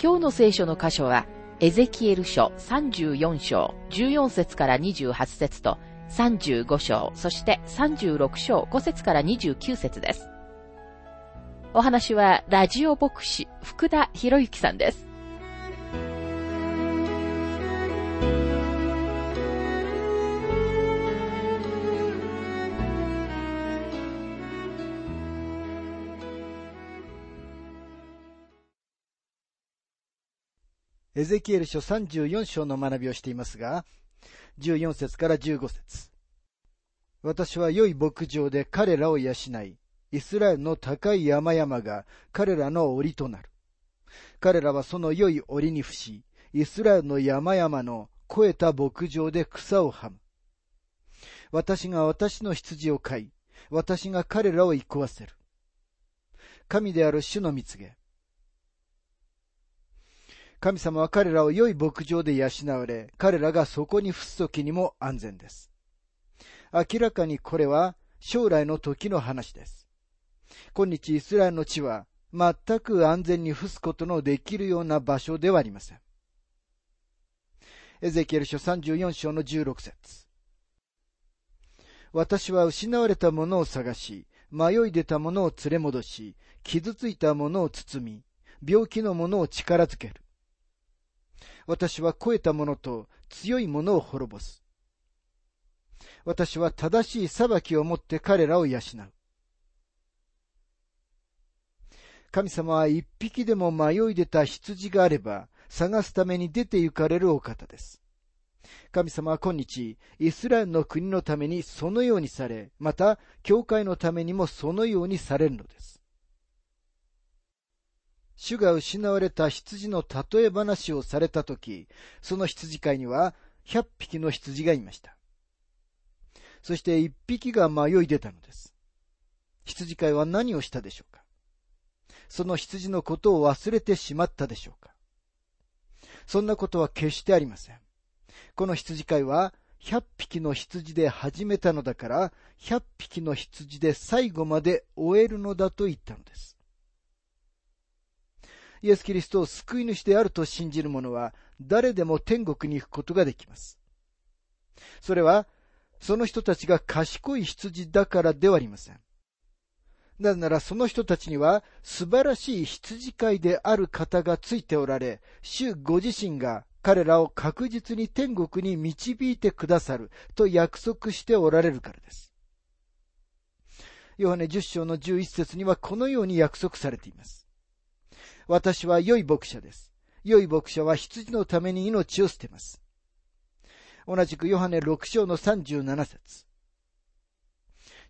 今日の聖書の箇所は、エゼキエル書34章14節から28節と35章、そして36章5節から29節です。お話はラジオ牧師福田博之さんです。エゼキエル書34章の学びをしていますが、14節から15節私は良い牧場で彼らを養い、イスラエルの高い山々が彼らの檻となる。彼らはその良い檻に伏し、イスラエルの山々の肥えた牧場で草をはむ。私が私の羊を飼い、私が彼らを居わせる。神である主の蜜げ。神様は彼らを良い牧場で養われ、彼らがそこに伏す時にも安全です。明らかにこれは将来の時の話です。今日イスラエルの地は全く安全に伏すことのできるような場所ではありません。エゼキエル書34章の16節私は失われたものを探し、迷い出たものを連れ戻し、傷ついたものを包み、病気のものを力づける。私は肥えた者と強い者を滅ぼす。私は正しい裁きをもって彼らを養う。神様は一匹でも迷い出た羊があれば、探すために出て行かれるお方です。神様は今日、イスラエルの国のためにそのようにされ、また、教会のためにもそのようにされるのです。主が失われた羊の例え話をされたとき、その羊飼いには100匹の羊がいました。そして1匹が迷い出たのです。羊飼いは何をしたでしょうか？その羊のことを忘れてしまったでしょうか？そんなことは決してありません。この羊飼いは100匹の羊で始めたのだから、100匹の羊で最後まで終えるのだと言ったのです。イエス・キリストを救い主であると信じる者は、誰でも天国に行くことができます。それは、その人たちが賢い羊だからではありません。なぜならその人たちには素晴らしい羊飼いである方がついておられ、主ご自身が彼らを確実に天国に導いてくださると約束しておられるからです。ヨハネ10章の11節にはこのように約束されています。私は良い牧者です。良い牧者は羊のために命を捨てます。同じくヨハネ6章の37節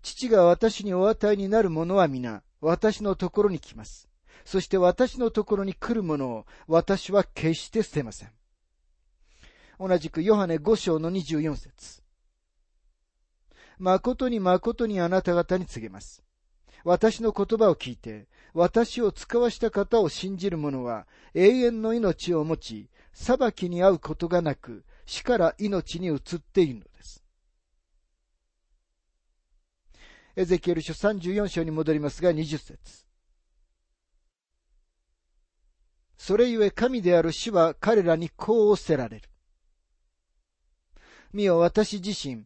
父が私にお与えになる者は皆、私のところに来ます。そして私のところに来る者を私は決して捨てません。同じくヨハネ5章の24節誠に誠にあなた方に告げます。私の言葉を聞いて、私を使わした方を信じる者は永遠の命を持ち、裁きに遭うことがなく、死から命に移っているのです。エゼキエル書34章に戻りますが20節それゆえ神である主は彼らにこうおせられる。見よ私自身、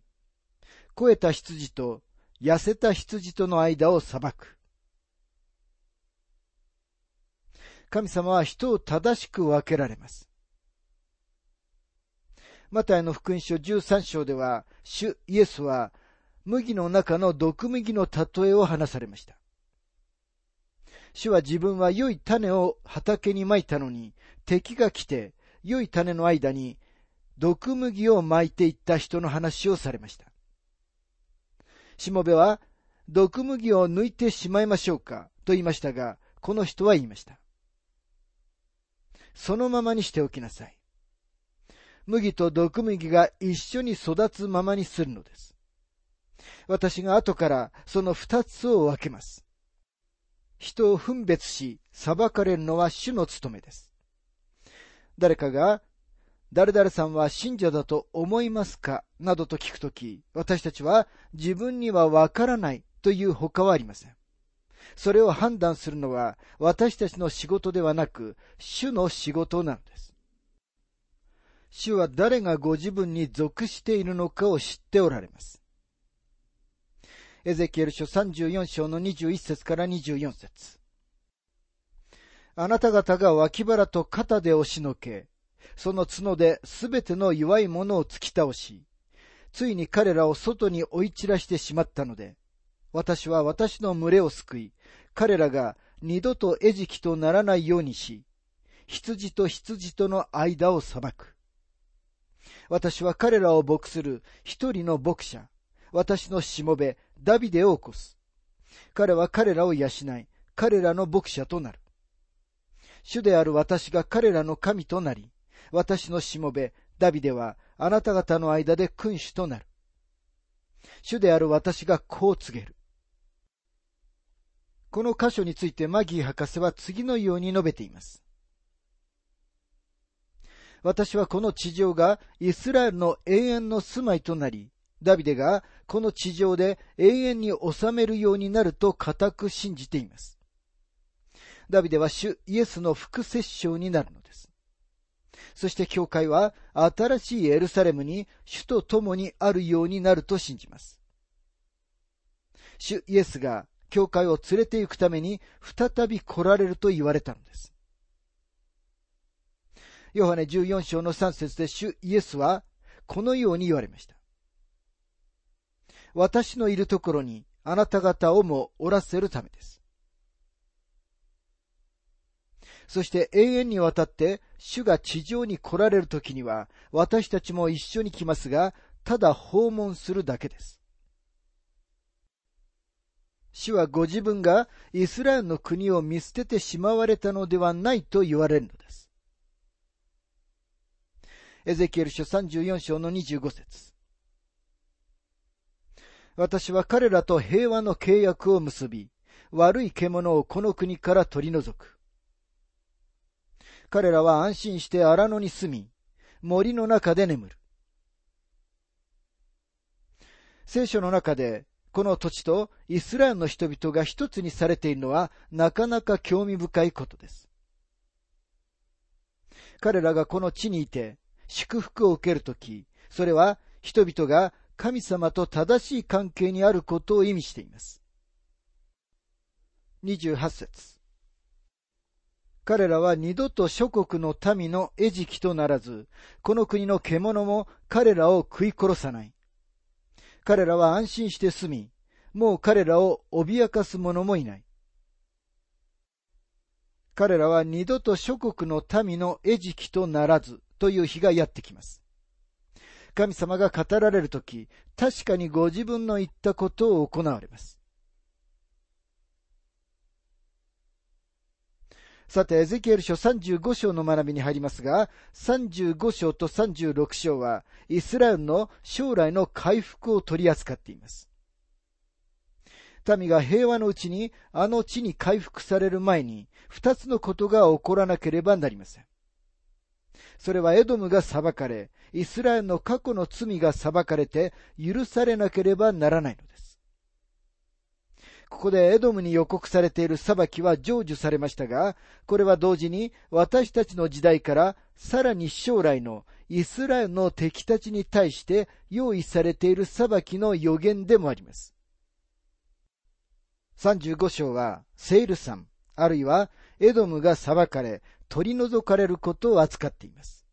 肥えた羊と痩せた羊との間を裁く。神様は人を正しく分けられます。マタイの福音書13章では、主イエスは麦の中の毒麦の例えを話されました。主は自分は良い種を畑にまいたのに、敵が来て、良い種の間に毒麦をまいていった人の話をされました。しもべは、毒麦を抜いてしまいましょうかと言いましたが、この人は言いました。そのままにしておきなさい。麦と毒麦が一緒に育つままにするのです。私が後からその二つを分けます。人を分別し、裁かれるのは主の務めです。誰かが、誰々さんは信者だと思いますか？などと聞くとき、私たちは自分にはわからないという他はありません。それを判断するのは私たちの仕事ではなく、主の仕事なのです。主は誰がご自分に属しているのかを知っておられます。エゼキエル書34章の21節から24節あなた方が脇腹と肩で押しのけ、その角ですべての弱いものを突き倒し、ついに彼らを外に追い散らしてしまったので、私は私の群れを救い、彼らが二度と餌食とならないようにし、羊と羊との間を裁く。私は彼らを牧する一人の牧者、私のしもべ、ダビデを起こす。彼は彼らを養い、彼らの牧者となる。主である私が彼らの神となり、私のしもべ、ダビデはあなた方の間で君主となる。主である私がこう告げる。この箇所についてマギー博士は次のように述べています。私はこの地上がイスラエルの永遠の住まいとなり、ダビデがこの地上で永遠に治めるようになると固く信じています。ダビデは主イエスの副摂政になるのです。そして教会は新しいエルサレムに主と共にあるようになると信じます。主イエスが教会を連れて行くために再び来られると言われたのです。ヨハネ14章の3節で主イエスはこのように言われました。私のいるところにあなた方をもおらせるためです。そして永遠にわたって主が地上に来られる時には私たちも一緒に来ますが、ただ訪問するだけです。主はご自分がイスラエルの国を見捨ててしまわれたのではないと言われるのです。エゼキエル書34章の25節私は彼らと平和の契約を結び、悪い獣をこの国から取り除く。彼らは安心して荒野に住み、森の中で眠る。聖書の中で、この土地とイスラエルの人々が一つにされているのは、なかなか興味深いことです。彼らがこの地にいて、祝福を受けるとき、それは人々が神様と正しい関係にあることを意味しています。28節彼らは二度と諸国の民の餌食とならず、この国の獣も彼らを食い殺さない。彼らは安心して住み、もう彼らを脅かす者もいない。彼らは二度と諸国の民の餌食とならずという日がやってきます。神様が語られるとき、確かにご自分の言ったことを行われます。さて、エゼキエル書35章の学びに入りますが、35章と36章は、イスラエルの将来の回復を取り扱っています。民が平和のうちに、あの地に回復される前に、二つのことが起こらなければなりません。それはエドムが裁かれ、イスラエルの過去の罪が裁かれて許されなければならないのです。ここでエドムに予告されている裁きは成就されましたが、これは同時に私たちの時代からさらに将来のイスラエルの敵たちに対して用意されている裁きの予言でもあります。35章はセイル山、あるいはエドムが裁かれ、取り除かれることを扱っています。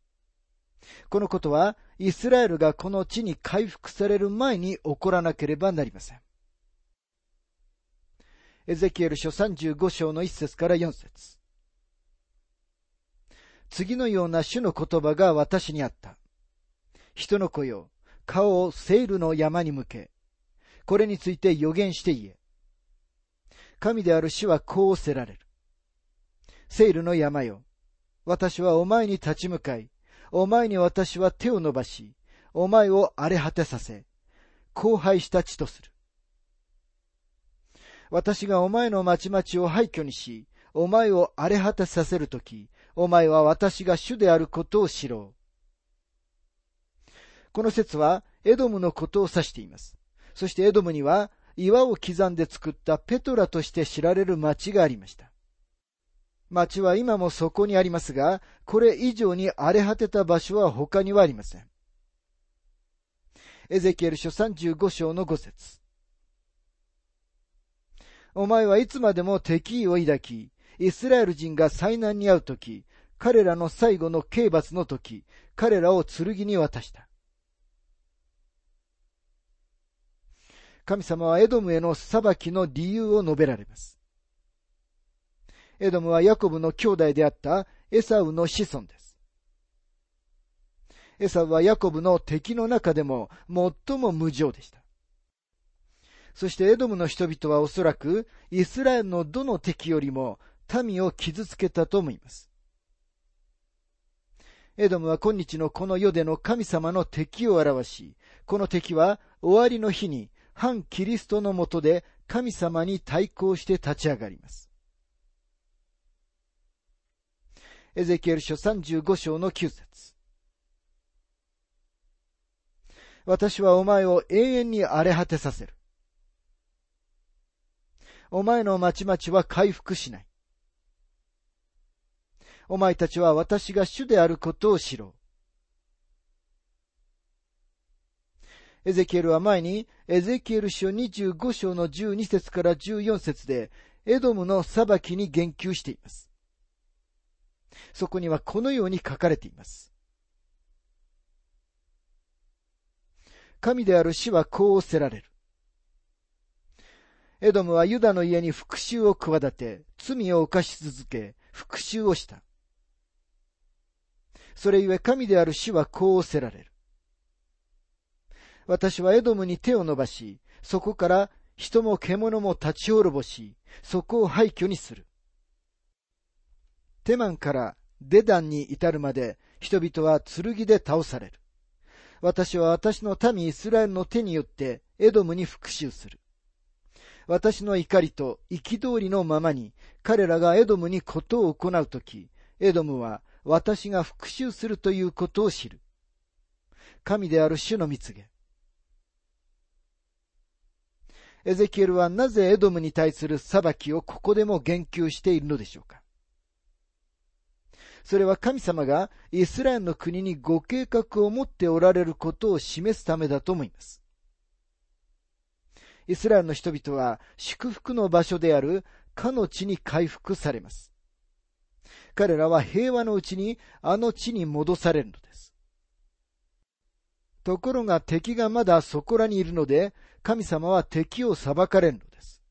このことは、イスラエルがこの地に回復される前に起こらなければなりません。エゼキエル書35章の1節から4節次のような主の言葉が私にあった。人の子よ、顔をセールの山に向け、これについて予言して言え。神である主はこうおせられる。セールの山よ、私はお前に立ち向かい、お前に私は手を伸ばし、お前を荒れ果てさせ、荒廃した地とする。私がお前の町々を廃墟にし、お前を荒れ果てさせるとき、お前は私が主であることを知ろう。この説はエドムのことを指しています。そしてエドムには岩を刻んで作ったペトラとして知られる町がありました。町は今もそこにありますが、これ以上に荒れ果てた場所は他にはありません。エゼキエル書35章の5節お前はいつまでも敵意を抱き、イスラエル人が災難に遭うとき、彼らの最後の刑罰のとき、彼らを剣に渡した。神様はエドムへの裁きの理由を述べられます。エドムはヤコブの兄弟であったエサウの子孫です。エサウはヤコブの敵の中でも最も無情でした。そしてエドムの人々はおそらくイスラエルのどの敵よりも民を傷つけたと思います。エドムは今日のこの世での神様の敵を表し、この敵は終わりの日に反キリストのもとで神様に対抗して立ち上がります。エゼキエル書35章の9節私はお前を永遠に荒れ果てさせる。お前の町々は回復しない。お前たちは私が主であることを知ろう。エゼキエルは前に、エゼキエル書25章の12節から14節で、エドムの裁きに言及しています。そこにはこのように書かれています。神である死はこうおせられる。エドムはユダの家に復讐を企て、罪を犯し続け、復讐をした。それゆえ神である死はこうおせられる。私はエドムに手を伸ばし、そこから人も獣も立ち滅ぼし、そこを廃墟にする。テマンからデダンに至るまで人々は剣で倒される。私は私の民イスラエルの手によってエドムに復讐する。私の怒りと憤りのままに彼らがエドムにことを行うとき、エドムは私が復讐するということを知る。神である主の蜜げ。エゼキエルはなぜエドムに対する裁きをここでも言及しているのでしょうかそれは神様がイスラエルの国にご計画を持っておられることを示すためだと思います。イスラエルの人々は祝福の場所であるかの地に回復されます。彼らは平和のうちにあの地に戻されるのです。ところが敵がまだそこらにいるので、神様は敵を裁かれるのです。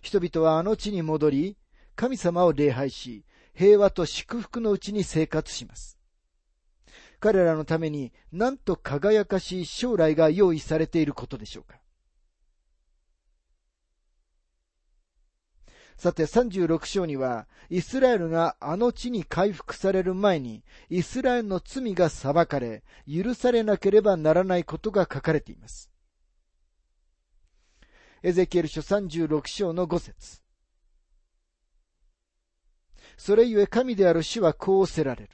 人々はあの地に戻り、神様を礼拝し、平和と祝福のうちに生活します。彼らのためになんと輝かしい将来が用意されていることでしょうか。さて36章には、イスラエルがあの地に回復される前に、イスラエルの罪が裁かれ、許されなければならないことが書かれています。エゼキエル書36章の5節それゆえ神である主はこうおせられる。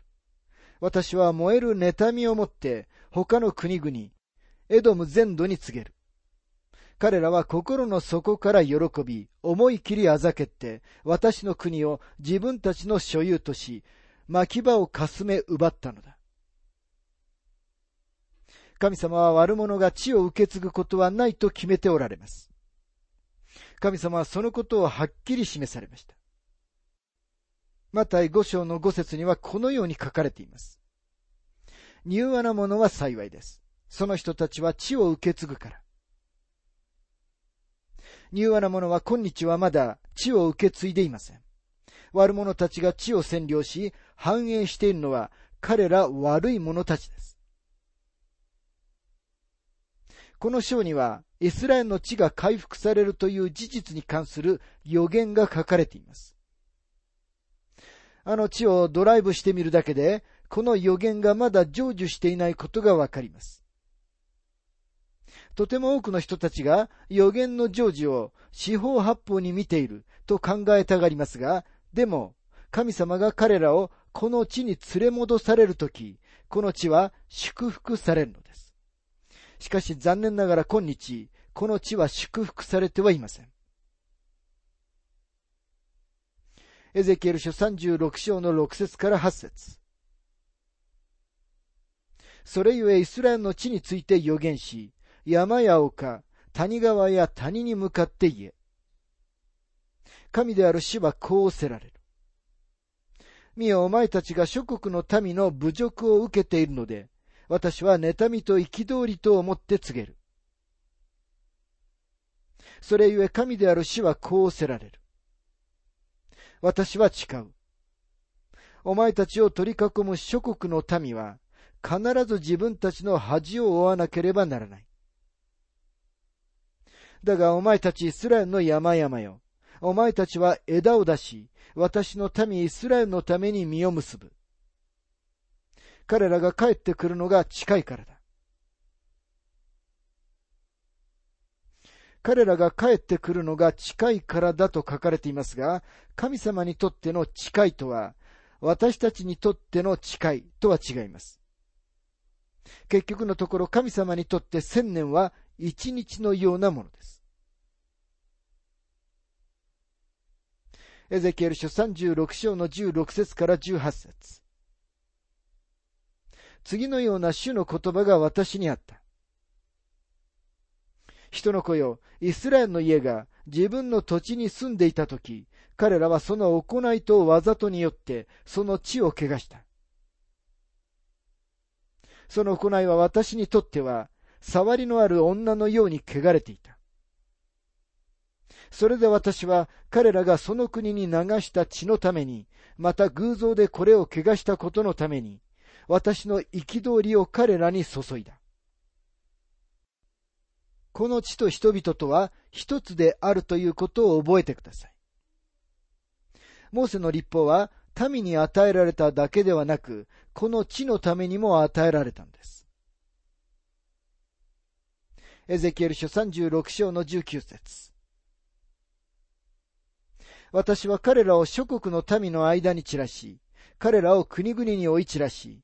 私は燃える妬みをもって他の国々、エドム全土に告げる。彼らは心の底から喜び、思い切りあざけって、私の国を自分たちの所有とし、牧場をかすめ奪ったのだ。神様は悪者が地を受け継ぐことはないと決めておられます。神様はそのことをはっきり示されました。マタイ5章の5節にはこのように書かれています。柔和な者は幸いです。その人たちは地を受け継ぐから。柔和な者は今日はまだ地を受け継いでいません。悪者たちが地を占領し、繁栄しているのは彼ら悪い者たちです。この章には、イスラエルの地が回復されるという事実に関する予言が書かれています。あの地をドライブしてみるだけで、この予言がまだ成就していないことがわかります。とても多くの人たちが予言の成就を四方八方に見ていると考えたがりますが、でも、神様が彼らをこの地に連れ戻されるとき、この地は祝福されるのです。しかし残念ながら今日、この地は祝福されてはいません。エゼキエル書36章の6節から8節それゆえイスラエルの地について予言し、山や丘、谷川や谷に向かって言え。神である死はこうせられる。見よ、お前たちが諸国の民の侮辱を受けているので、私は妬みと憤りと思って告げる。それゆえ神である死はこうせられる。私は誓う。お前たちを取り囲む諸国の民は、必ず自分たちの恥を負わなければならない。だがお前たちイスラエルの山々よ。お前たちは枝を出し、私の民イスラエルのために実を結ぶ。彼らが帰ってくるのが近いからだ。彼らが帰ってくるのが近いからだと書かれていますが、神様にとっての近いとは、私たちにとっての近いとは違います。結局のところ神様にとって千年は一日のようなものです。エゼキエル書36章の16節から18節次のような主の言葉が私にあった。人の子よ、イスラエルの家が自分の土地に住んでいたとき、彼らはその行いとわざとによってその地を汚した。その行いは私にとっては、触りのある女のように汚れていた。それで私は彼らがその国に流した血のために、また偶像でこれを汚したことのために、私の憤りを彼らに注いだ。この地と人々とは一つであるということを覚えてください。モーセの立法は民に与えられただけではなく、この地のためにも与えられたんです。エゼキエル書36章の19節私は彼らを諸国の民の間に散らし、彼らを国々に追い散らし、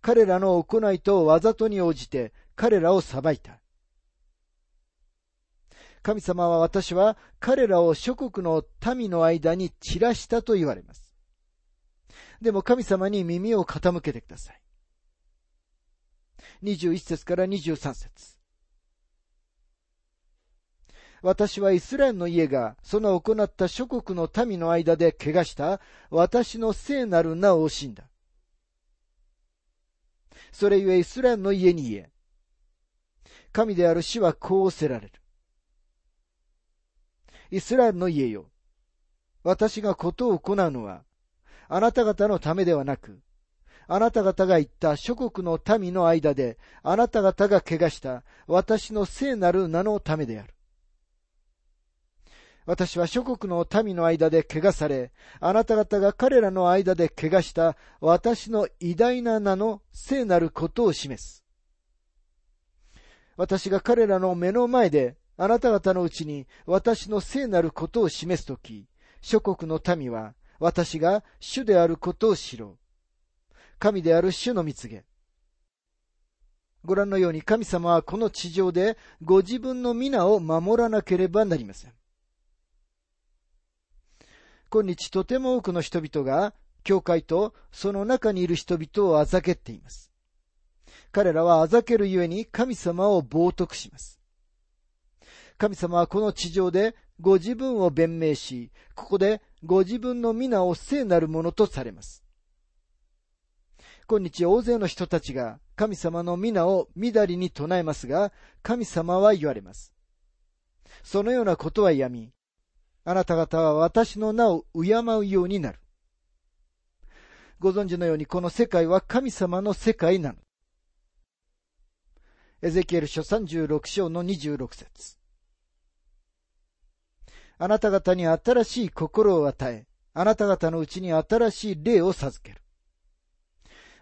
彼らの行いとわざとに応じて彼らを裁いた。神様は私は彼らを諸国の民の間に散らしたと言われます。でも神様に耳を傾けてください。21節から23節私はイスラエルの家がその行った諸国の民の間で怪我した私の聖なる名を惜しんだ。それゆえイスラエルの家に言え。神である死はこうせられる。イスラエルの家よ。私がことを行うのは、あなた方のためではなく、あなた方が言った諸国の民の間で、あなた方が怪我した私の聖なる名のためである。私は諸国の民の間で怪我され、あなた方が彼らの間で怪我した私の偉大な名の聖なることを示す。私が彼らの目の前であなた方のうちに私の聖なることを示すとき、諸国の民は私が主であることを知ろう。神である主の蜜げ。ご覧のように神様はこの地上でご自分の皆を守らなければなりません。今日とても多くの人々が教会とその中にいる人々をあざけっています。彼らはあざけるゆえに神様を冒涜します。神様はこの地上でご自分を弁明し、ここでご自分の皆を聖なるものとされます。今日大勢の人たちが神様の皆をみだりに唱えますが、神様は言われます。そのようなことはやみ、あなた方は私の名を敬うようになる。ご存知のようにこの世界は神様の世界なの。エゼキエル書36章の26節あなた方に新しい心を与え、あなた方のうちに新しい霊を授ける。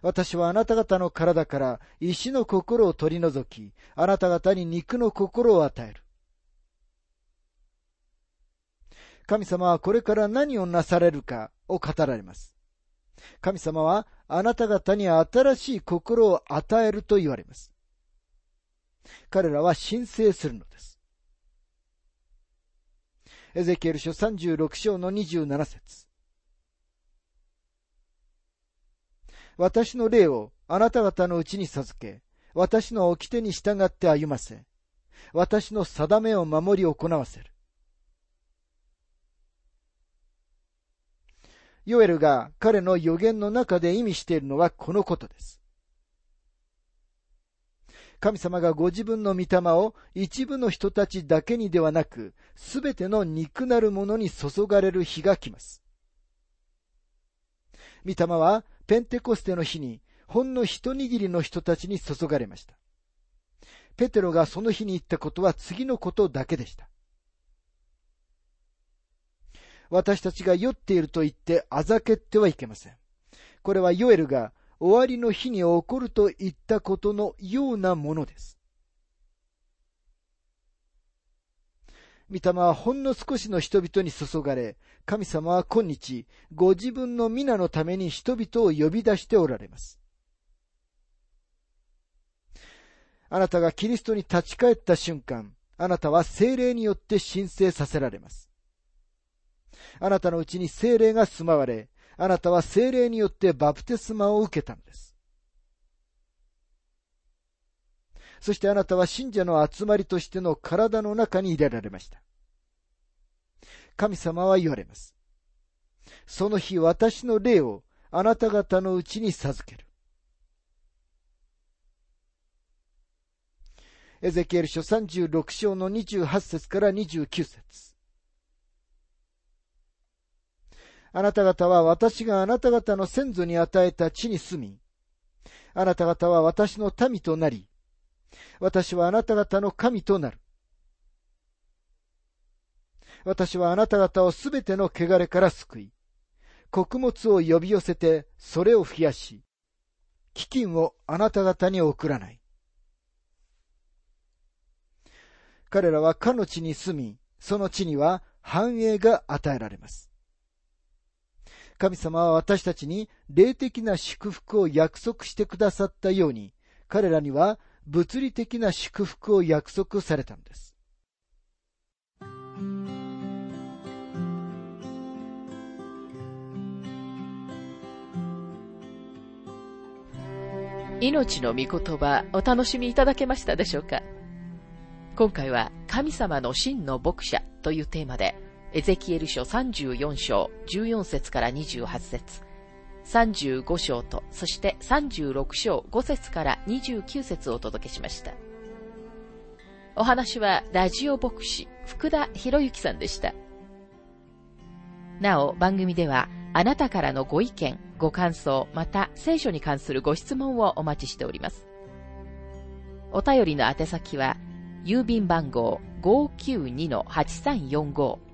私はあなた方の体から石の心を取り除き、あなた方に肉の心を与える。神様はこれから何をなされるかを語られます。神様はあなた方に新しい心を与えると言われます。彼らは申請するのです。エゼキエル書36章の27節私の霊をあなた方のうちに授け、私の掟に従って歩ませ、私の定めを守り行わせる。ヨエルが彼の予言の中で意味しているのはこのことです。神様がご自分の御霊を一部の人たちだけにではなく、すべての肉なるものに注がれる日が来ます。御霊はペンテコステの日にほんの一握りの人たちに注がれました。ペテロがその日に言ったことは次のことだけでした。私たちが酔っていると言ってあざけってはいけません。これはヨエルが終わりの日に起こると言ったことのようなものです。御霊はほんの少しの人々に注がれ、神様は今日、ご自分の皆のために人々を呼び出しておられます。あなたがキリストに立ち返った瞬間、あなたは精霊によって申請させられます。あなたのうちに精霊が住まわれ、あなたは精霊によってバプテスマを受けたのです。そしてあなたは信者の集まりとしての体の中に入れられました。神様は言われます。その日私の霊をあなた方のうちに授ける。エゼキエル書36章の28節から29節あなた方は私があなた方の先祖に与えた地に住み、あなた方は私の民となり、私はあなた方の神となる。私はあなた方をすべての汚れから救い、穀物を呼び寄せてそれを増やし、飢饉をあなた方に送らない。彼らはかの地に住み、その地には繁栄が与えられます。神様は私たちに霊的な祝福を約束してくださったように、彼らには物理的な祝福を約束されたのです。命の御言葉お楽しみいただけましたでしょうか？今回は神様の真の牧者というテーマでエゼキエル書34章14節から28節35章と、そして36章5節から29節をお届けしました。お話はラジオ牧師福田博之さんでした。なお、番組ではあなたからのご意見、ご感想、また聖書に関するご質問をお待ちしております。お便りの宛先は、郵便番号592-8345